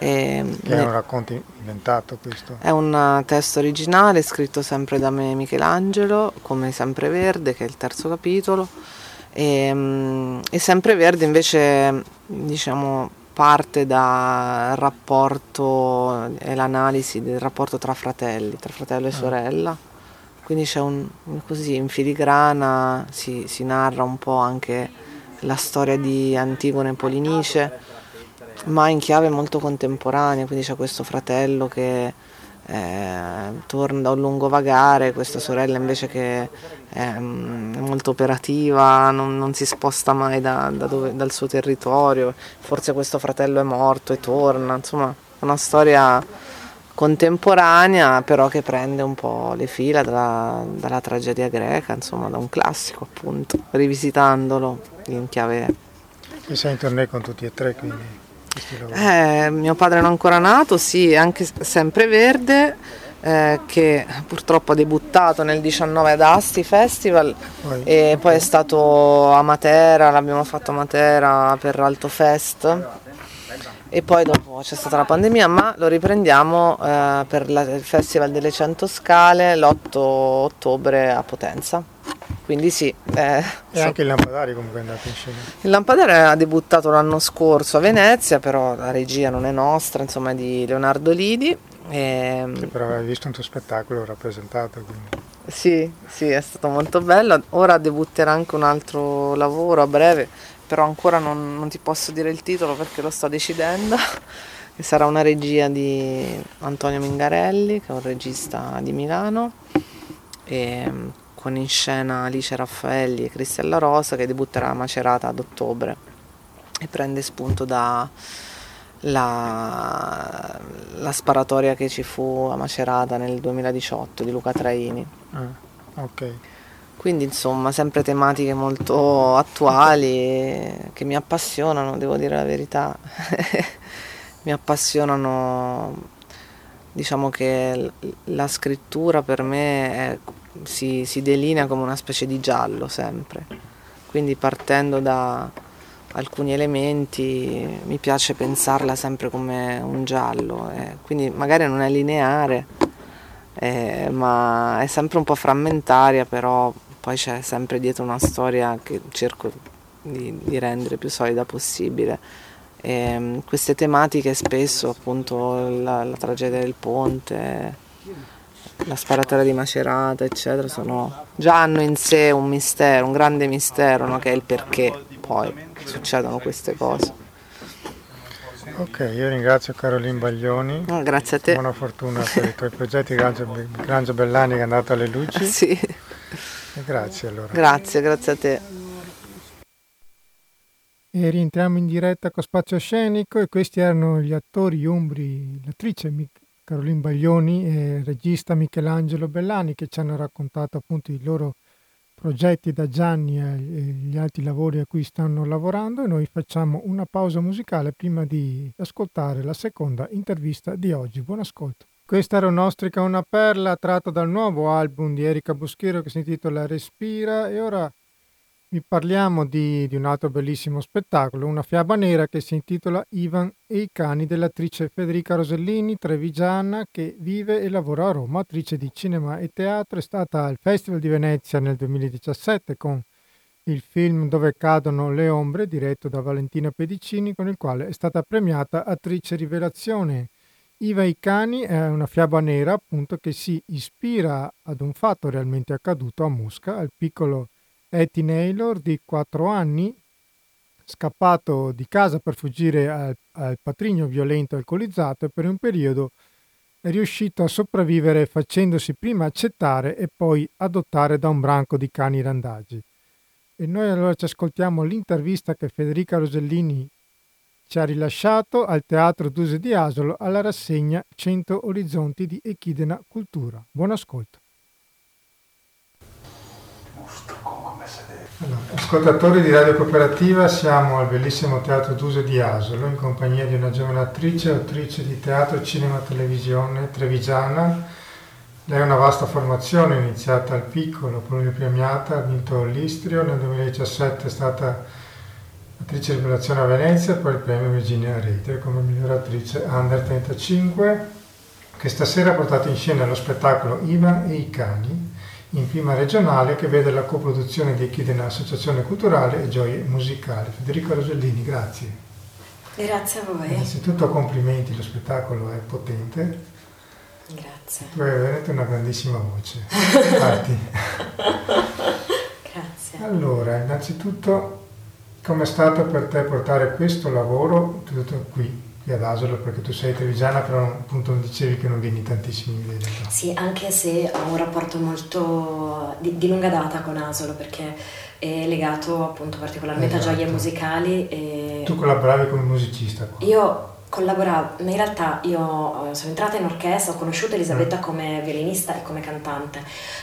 A: E è un racconto inventato questo?
B: È un testo originale scritto sempre da me Michelangelo come Sempreverde che è il terzo capitolo e, mm, e Sempreverde invece diciamo, parte dal rapporto e l'analisi del rapporto tra fratelli, tra fratello e ah. sorella. Quindi c'è un, così in filigrana si, si narra un po' anche la storia di Antigone e Polinice, ma in chiave molto contemporanea, quindi c'è questo fratello che eh, torna da un lungo vagare, questa sorella invece che è, mm, è molto operativa, non, non, si sposta mai da, da dove, dal suo territorio, forse questo fratello è morto e torna, insomma una storia contemporanea però che prende un po' le fila dalla, dalla tragedia greca, insomma da un classico appunto, rivisitandolo in chiave...
A: E sei in tournée con tutti e tre quindi?
B: Eh, mio padre non ancora nato, sì, anche sempre verde. Eh, che purtroppo ha debuttato nel 19 ad Asti Festival poi, e poi è stato a Matera, l'abbiamo fatto a Matera per Alto Fest e poi dopo c'è stata la pandemia ma lo riprendiamo eh, per la, il Festival delle 100 Scale l'8 ottobre a Potenza. Quindi sì.
A: Eh, e anche il Lampadari comunque è andato in scena.
B: Il Lampadari ha debuttato l'anno scorso a Venezia, però la regia non è nostra, insomma è di Leonardo Lidi.
A: E... Sì, però hai visto un tuo spettacolo rappresentato. Quindi.
B: Sì, sì, è stato molto bello. Ora debutterà anche un altro lavoro a breve, però ancora non, non ti posso dire il titolo perché lo sto decidendo. Che sarà una regia di Antonio Mingarelli, che è un regista di Milano. E con in scena Alice Raffaelli e Cristella Rosa che debutterà a Macerata ad ottobre e prende spunto da la, la sparatoria che ci fu a Macerata nel 2018 di Luca Traini.
A: Ah, ok.
B: Quindi insomma sempre tematiche molto attuali che mi appassionano, devo dire la verità. mi appassionano, diciamo che la scrittura per me è si, si delinea come una specie di giallo sempre. Quindi partendo da alcuni elementi mi piace pensarla sempre come un giallo, eh. quindi magari non è lineare, eh, ma è sempre un po' frammentaria, però poi c'è sempre dietro una storia che cerco di, di rendere più solida possibile. E, ehm, queste tematiche spesso, appunto la, la tragedia del ponte, la sparatoria di Macerata, eccetera, sono, già hanno in sé un mistero, un grande mistero, no? che è il perché poi succedono queste cose.
A: Ok, io ringrazio Caroline Baglioni.
B: Oh, grazie a te.
A: Buona fortuna per i tuoi progetti, Grangio Bellani che è andato alle luci.
B: sì.
A: E grazie allora.
B: Grazie, grazie a te.
A: E rientriamo in diretta con Spazio Scenico e questi erano gli attori umbri, l'attrice Caroline Baglioni e regista Michelangelo Bellani che ci hanno raccontato appunto i loro progetti da Gianni e gli altri lavori a cui stanno lavorando e noi facciamo una pausa musicale prima di ascoltare la seconda intervista di oggi. Buon ascolto. Questa era un'ostrica, una perla tratto dal nuovo album di Erika Boschero che si intitola Respira e ora vi parliamo di, di, un altro bellissimo spettacolo, una fiaba nera che si intitola Ivan e i cani dell'attrice Federica Rosellini, trevigiana, che vive e lavora a Roma, attrice di cinema e teatro. È stata al Festival di Venezia nel 2017 con il film Dove cadono le ombre, diretto da Valentina Pedicini, con il quale è stata premiata attrice rivelazione. Iva i cani è una fiaba nera appunto che si ispira ad un fatto realmente accaduto a Mosca, al piccolo Etty Naylor di 4 anni, scappato di casa per fuggire al, al patrigno violento e alcolizzato e per un periodo è riuscito a sopravvivere facendosi prima accettare e poi adottare da un branco di cani randaggi. E noi allora ci ascoltiamo l'intervista che Federica Rosellini ci ha rilasciato al Teatro Duse di Asolo alla rassegna 100 Orizzonti di Echidena Cultura. Buon ascolto. Allora, ascoltatori di Radio Cooperativa, siamo al bellissimo Teatro Duse di Asolo in compagnia di una giovane attrice, autrice di teatro, cinema, televisione trevigiana. Lei ha una vasta formazione, iniziata al piccolo, premiata, ha vinto l'Istrio, nel 2017 è stata attrice rivelazione a Venezia, poi il premio Virginia Reiter come miglior attrice Under 35, che stasera ha portato in scena lo spettacolo Ivan e i cani, in prima regionale che vede la coproduzione di Echidna Associazione Culturale e Gioie Musicali. Federico Rosellini, grazie.
D: Grazie a voi.
A: Innanzitutto complimenti, lo spettacolo è potente.
D: Grazie.
A: Tu hai veramente una grandissima voce. Infatti.
D: Grazie.
A: Allora, innanzitutto Com'è stato per te portare questo lavoro tutto qui, qui ad Asolo? Perché tu sei trevigiana, però appunto non dicevi che non vieni tantissimi in
D: realtà. Sì, anche se ho un rapporto molto di, di lunga data con Asolo, perché è legato appunto particolarmente esatto. a gioie musicali. E...
A: Tu collaboravi come musicista qua?
D: Io collaboravo, ma in realtà io eh, sono entrata in orchestra, ho conosciuto Elisabetta mm. come violinista e come cantante,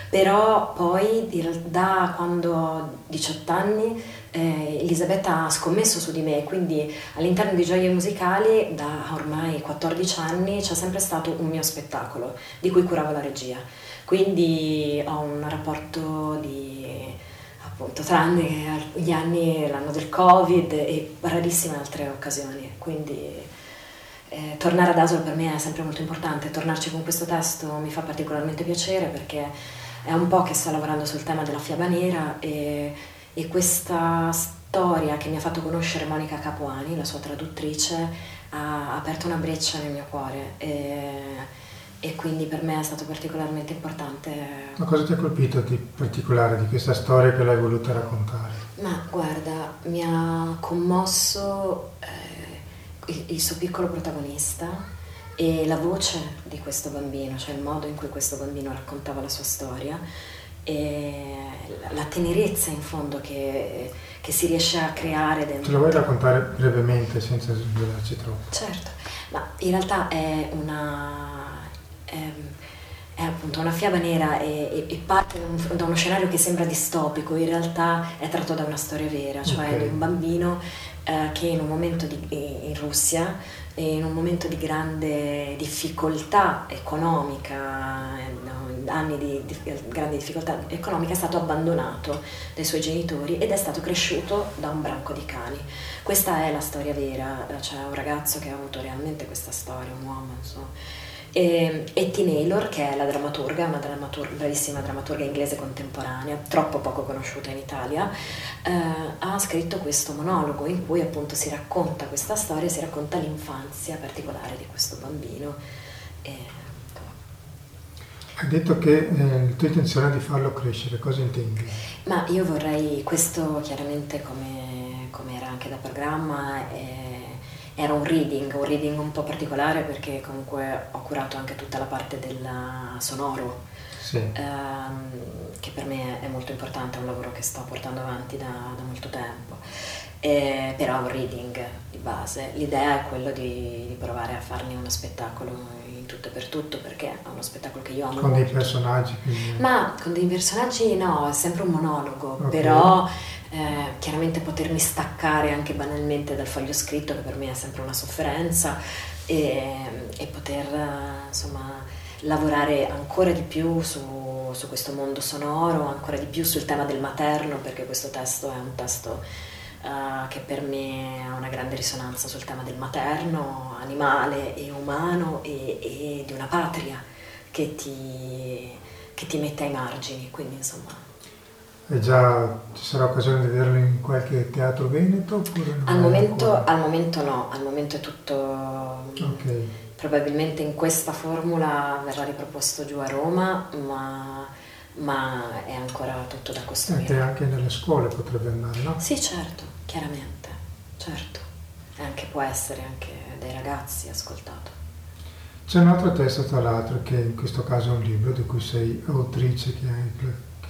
D: però poi da quando ho 18 anni eh, Elisabetta ha scommesso su di me, quindi all'interno di Gioie Musicali da ormai 14 anni c'è sempre stato un mio spettacolo di cui curavo la regia, quindi ho un rapporto di appunto tranne gli anni, l'anno del covid e rarissime altre occasioni, quindi eh, tornare ad Asolo per me è sempre molto importante, tornarci con questo testo mi fa particolarmente piacere perché è un po' che sto lavorando sul tema della fiaba nera e, e questa storia che mi ha fatto conoscere Monica Capuani, la sua traduttrice, ha aperto una breccia nel mio cuore e, e quindi per me è stato particolarmente importante.
A: Ma cosa ti ha colpito di particolare di questa storia che l'hai voluta raccontare?
D: Ma guarda, mi ha commosso... Eh, il, il suo piccolo protagonista e la voce di questo bambino, cioè il modo in cui questo bambino raccontava la sua storia la tenerezza in fondo che, che si riesce a creare dentro.
A: Ce lo vuoi raccontare brevemente senza svelarci troppo?
D: Certo, ma in realtà è una... Appunto una fiaba nera e, e, parte da, un, da, uno scenario che sembra distopico, in realtà è tratto da una storia vera, cioè okay. di un bambino eh, che in un momento di, in Russia, in un momento di grande difficoltà economica, eh, anni di, di, grande difficoltà economica, è stato abbandonato dai suoi genitori ed è stato cresciuto da un branco di cani. Questa è la storia vera, c'è un ragazzo che ha avuto realmente questa storia, un uomo, insomma e Etty Naylor, che è la drammaturga, una drammatur- bravissima drammaturga inglese contemporanea, troppo poco conosciuta in Italia, eh, ha scritto questo monologo in cui appunto si racconta questa storia, si racconta l'infanzia particolare di questo bambino. E,
A: hai detto che eh, la tua intenzione è di farlo crescere, cosa intendi?
D: Ma io vorrei, questo chiaramente come, come era anche da programma, eh, era un reading, un reading un po' particolare perché comunque ho curato anche tutta la parte del sonoro,
A: sì.
D: ehm, che per me è molto importante, è un lavoro che sto portando avanti da, da molto tempo. E, però un reading di base, l'idea è quello di, di, provare a farne uno spettacolo in tutto e per tutto perché è uno spettacolo che io amo.
A: Con
D: molto.
A: dei personaggi?
D: Quindi... Ma con dei personaggi no, è sempre un monologo, okay. però eh, chiaramente potermi staccare anche banalmente dal foglio scritto, che per me è sempre una sofferenza, e, e poter insomma lavorare ancora di più su, su questo mondo sonoro, ancora di più sul tema del materno, perché questo testo è un testo uh, che per me ha una grande risonanza sul tema del materno, animale e umano e, e di una patria che ti, che ti mette ai margini, quindi insomma
A: e già ci sarà occasione di vederlo in qualche teatro veneto?
D: Al momento, al momento, no, al momento è tutto... Okay. Probabilmente in questa formula verrà riproposto giù a Roma, ma, ma è ancora tutto da costruire.
A: E anche nelle scuole potrebbe andare, no?
D: Sì, certo, chiaramente, certo. E anche può essere anche dai ragazzi ascoltato.
A: C'è un altro testo, tra l'altro, che in questo caso è un libro di cui sei autrice, che hai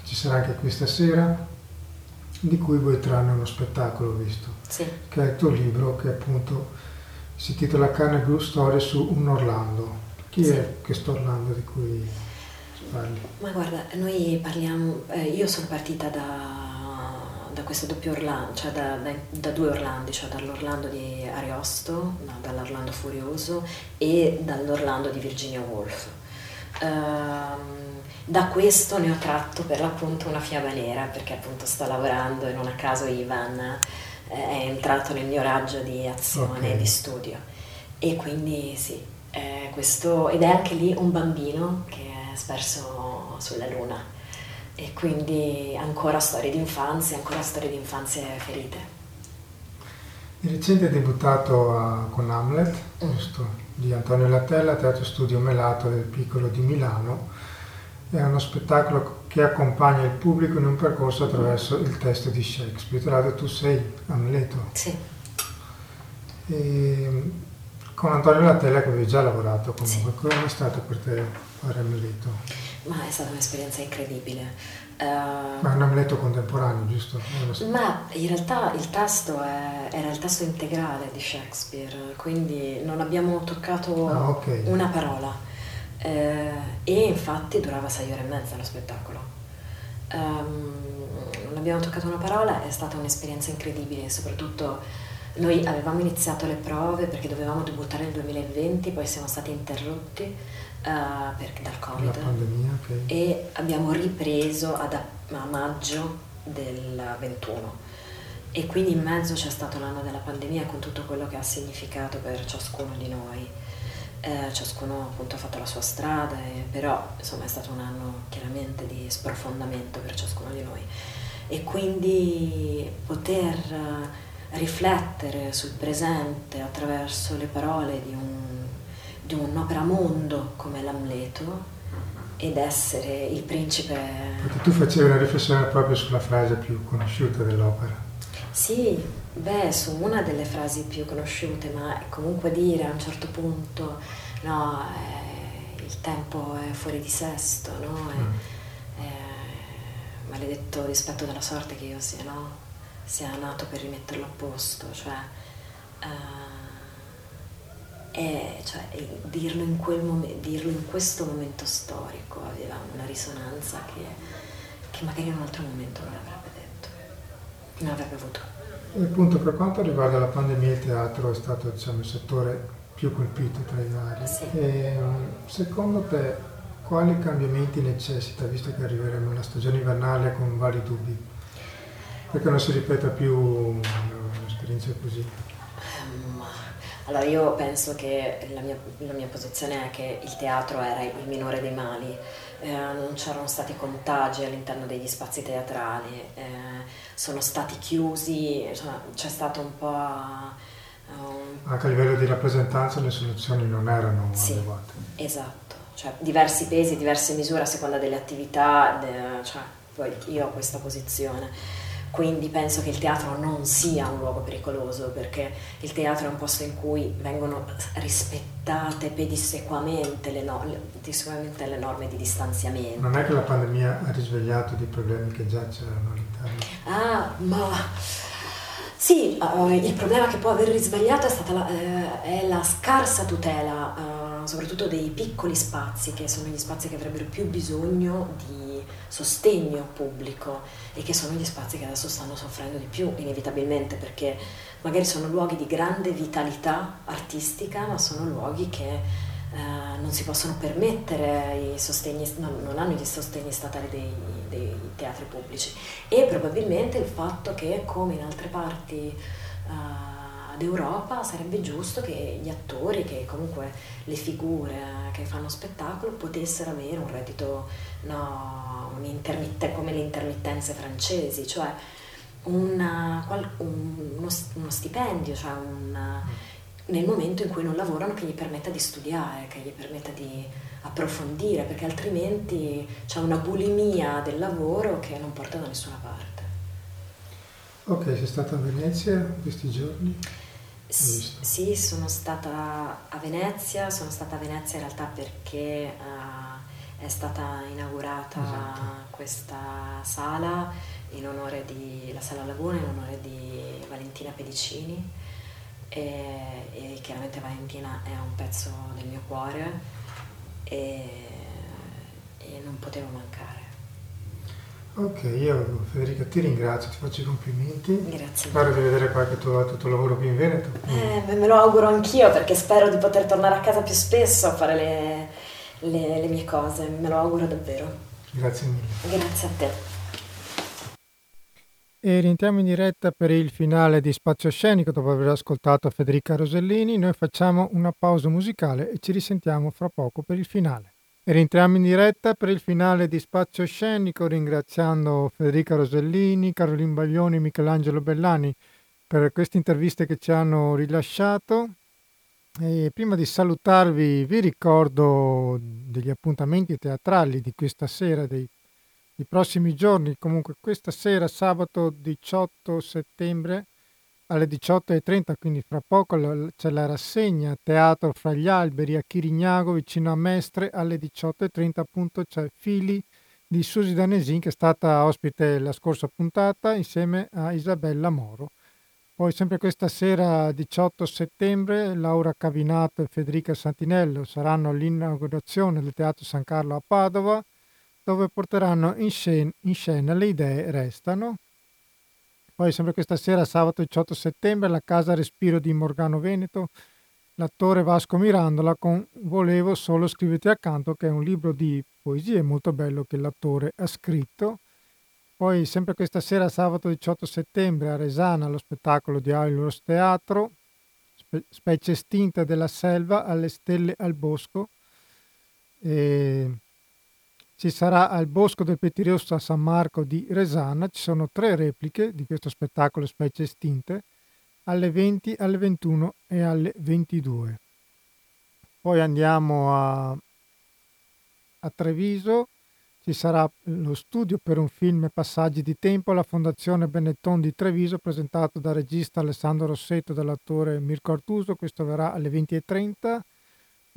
A: ci sarà anche questa sera, di cui voi trarne uno spettacolo, visto,
D: sì.
A: che è il tuo libro che appunto si intitola Carne Blu, storie su un Orlando. Chi sì. è questo Orlando di cui parli?
D: Ma guarda, noi parliamo, eh, io sono partita da, da questo doppio Orlando, cioè da, da, da, due Orlandi, cioè dall'Orlando di Ariosto, no, dall'Orlando Furioso e dall'Orlando di Virginia Woolf. Um, da questo ne ho tratto per l'appunto una fiaba nera, perché appunto sto lavorando e non a caso Ivan eh, è entrato nel mio raggio di azione okay. di studio. E quindi sì, è questo, ed è anche lì un bambino che è sperso sulla luna. E quindi ancora storie di infanzia, ancora storie di infanzie ferite.
A: Di recente è debuttato a, con Hamlet, mm. giusto, di Antonio Latella, Teatro Studio Melato del Piccolo di Milano è uno spettacolo che accompagna il pubblico in un percorso attraverso il testo di Shakespeare. Tra l'altro tu sei Amleto.
D: Sì.
A: E con Antonio Latella che avevi già lavorato comunque. Sì. Come è stato per te fare Amleto?
D: Ma è stata un'esperienza incredibile.
A: Uh, ma è un Amleto contemporaneo, giusto?
D: Ma in realtà il testo è, era il testo integrale di Shakespeare, quindi non abbiamo toccato ah, okay. una parola eh, e infatti durava sei ore e mezza lo spettacolo. Um, non abbiamo toccato una parola, è stata un'esperienza incredibile, soprattutto noi avevamo iniziato le prove perché dovevamo debuttare nel 2020, poi siamo stati interrotti uh, per, dal Covid.
A: pandemia, okay.
D: e abbiamo ripreso ad, a maggio del 21 e quindi in mezzo c'è stato l'anno della pandemia con tutto quello che ha significato per ciascuno di noi. Eh, ciascuno appunto ha fatto la sua strada, e, però insomma è stato un anno chiaramente di sprofondamento per ciascuno di noi. E quindi poter riflettere sul presente attraverso le parole di, un, di un'opera mondo come l'Amleto ed essere il principe.
A: Perché tu facevi una riflessione proprio sulla frase più conosciuta dell'opera.
D: Sì, beh, su una delle frasi più conosciute, ma comunque dire a un certo punto, no, eh, il tempo è fuori di sesto, no? È, mm. è maledetto rispetto della sorte che io sia, no? sia nato per rimetterlo a posto, cioè, uh, è, cioè dirlo, in momen- dirlo, in questo momento storico aveva una risonanza che, che magari in un altro momento non avrebbe non avrebbe avuto.
A: E appunto per quanto riguarda la pandemia il teatro è stato diciamo, il settore più colpito tra i vari.
D: Sì.
A: E, secondo te quali cambiamenti necessita, visto che arriveremo alla stagione invernale con vari dubbi? Perché non si ripeta più un'esperienza così?
D: Ehm, allora io penso che la mia, la mia posizione è che il teatro era il minore dei mali. Eh, non c'erano stati contagi all'interno degli spazi teatrali, eh, sono stati chiusi, insomma, c'è stato un po'...
A: Um... Anche a livello di rappresentanza le soluzioni non erano
D: sì,
A: adeguate.
D: Esatto, cioè diversi pesi, diverse misure a seconda delle attività, de, cioè, poi io ho questa posizione quindi penso che il teatro non sia un luogo pericoloso perché il teatro è un posto in cui vengono rispettate pedissequamente le, no- pedissequamente le norme di distanziamento.
A: Non è che la pandemia ha risvegliato dei problemi che già c'erano all'interno?
D: Ah, ma... Sì, uh, il problema che può aver risvegliato è, stata la, uh, è la scarsa tutela, uh, soprattutto dei piccoli spazi, che sono gli spazi che avrebbero più bisogno di sostegno pubblico e che sono gli spazi che adesso stanno soffrendo di più, inevitabilmente, perché magari sono luoghi di grande vitalità artistica, ma sono luoghi che eh, non si possono permettere i sostegni, no, non hanno gli sostegni statali dei, dei, teatri pubblici. E probabilmente il fatto che come in altre parti uh, d'Europa sarebbe giusto che gli attori, che comunque le figure che fanno spettacolo potessero avere un reddito no, un come le intermittenze francesi, cioè una, un, uno, uno, stipendio, cioè un, nel momento in cui non lavorano che gli permetta di studiare, che gli permetta di approfondire, perché altrimenti c'è una bulimia del lavoro che non porta da nessuna parte.
A: Ok, sei stata a Venezia questi giorni?
D: S- sì, sono stata a Venezia, sono stata a Venezia in realtà perché uh, è stata inaugurata esatto. questa sala in onore di la Sala Laguna in onore di Valentina Pedicini e, e chiaramente Valentina è un pezzo del mio cuore e, e non potevo mancare.
A: Ok, io Federica ti ringrazio, ti faccio i complimenti.
D: Grazie.
A: Spero di vedere qualche tuo, tuo lavoro qui in Veneto.
D: Eh, me lo auguro anch'io perché spero di poter tornare a casa più spesso a fare le, le, le mie cose, me lo auguro davvero.
A: Grazie mille.
D: Grazie a te.
A: E rientriamo in diretta per il finale di Spazio Scenico dopo aver ascoltato Federica Rosellini. Noi facciamo una pausa musicale e ci risentiamo fra poco per il finale. Rientriamo in diretta per il finale di Spazio Scenico ringraziando Federica Rosellini, Carolin Baglioni e Michelangelo Bellani per queste interviste che ci hanno rilasciato. E prima di salutarvi vi ricordo degli appuntamenti teatrali di questa sera, dei i prossimi giorni, comunque questa sera, sabato 18 settembre alle 18.30, quindi fra poco c'è la rassegna Teatro fra gli alberi a Chirignago vicino a Mestre alle 18.30 appunto c'è Fili di Susi Danesin che è stata ospite la scorsa puntata insieme a Isabella Moro. Poi sempre questa sera 18 settembre Laura Cavinato e Federica Santinello saranno all'inaugurazione del Teatro San Carlo a Padova dove porteranno in scena, in scena Le idee restano. Poi sempre questa sera, sabato 18 settembre, alla Casa Respiro di Morgano Veneto, l'attore Vasco Mirandola con Volevo solo scriverti accanto, che è un libro di poesie molto bello che l'attore ha scritto. Poi sempre questa sera, sabato 18 settembre, a Resana, lo spettacolo di Ailos Teatro, Spe- Specie estinte della selva alle stelle al bosco. E ci sarà al Bosco del Petirosso a San Marco di Resana, ci sono tre repliche di questo spettacolo specie estinte, alle 20, alle 21 e alle 22. Poi andiamo a, a Treviso, ci sarà lo studio per un film Passaggi di tempo alla Fondazione Benetton di Treviso presentato dal regista Alessandro Rossetto e dall'attore Mirko Artuso, questo verrà alle 20.30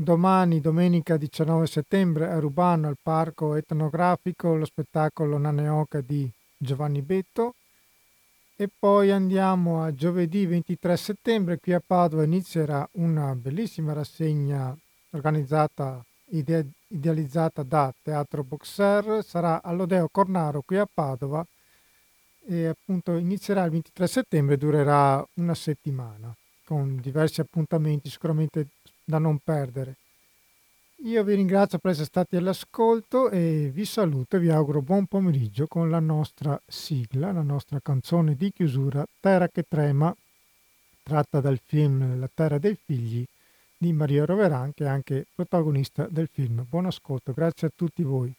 A: Domani, domenica 19 settembre, a Rubano, al Parco Etnografico, lo spettacolo Naneoca di Giovanni Betto. E poi andiamo a giovedì 23 settembre, qui a Padova inizierà una bellissima rassegna organizzata, ide- idealizzata da Teatro Boxer, sarà all'Odeo Cornaro qui a Padova e appunto inizierà il 23 settembre durerà una settimana con diversi appuntamenti sicuramente da non perdere. Io vi ringrazio per essere stati all'ascolto e vi saluto e vi auguro buon pomeriggio con la nostra sigla, la nostra canzone di chiusura Terra che trema, tratta dal film La terra dei figli di Maria Roveran, che è anche protagonista del film. Buon ascolto, grazie a tutti voi.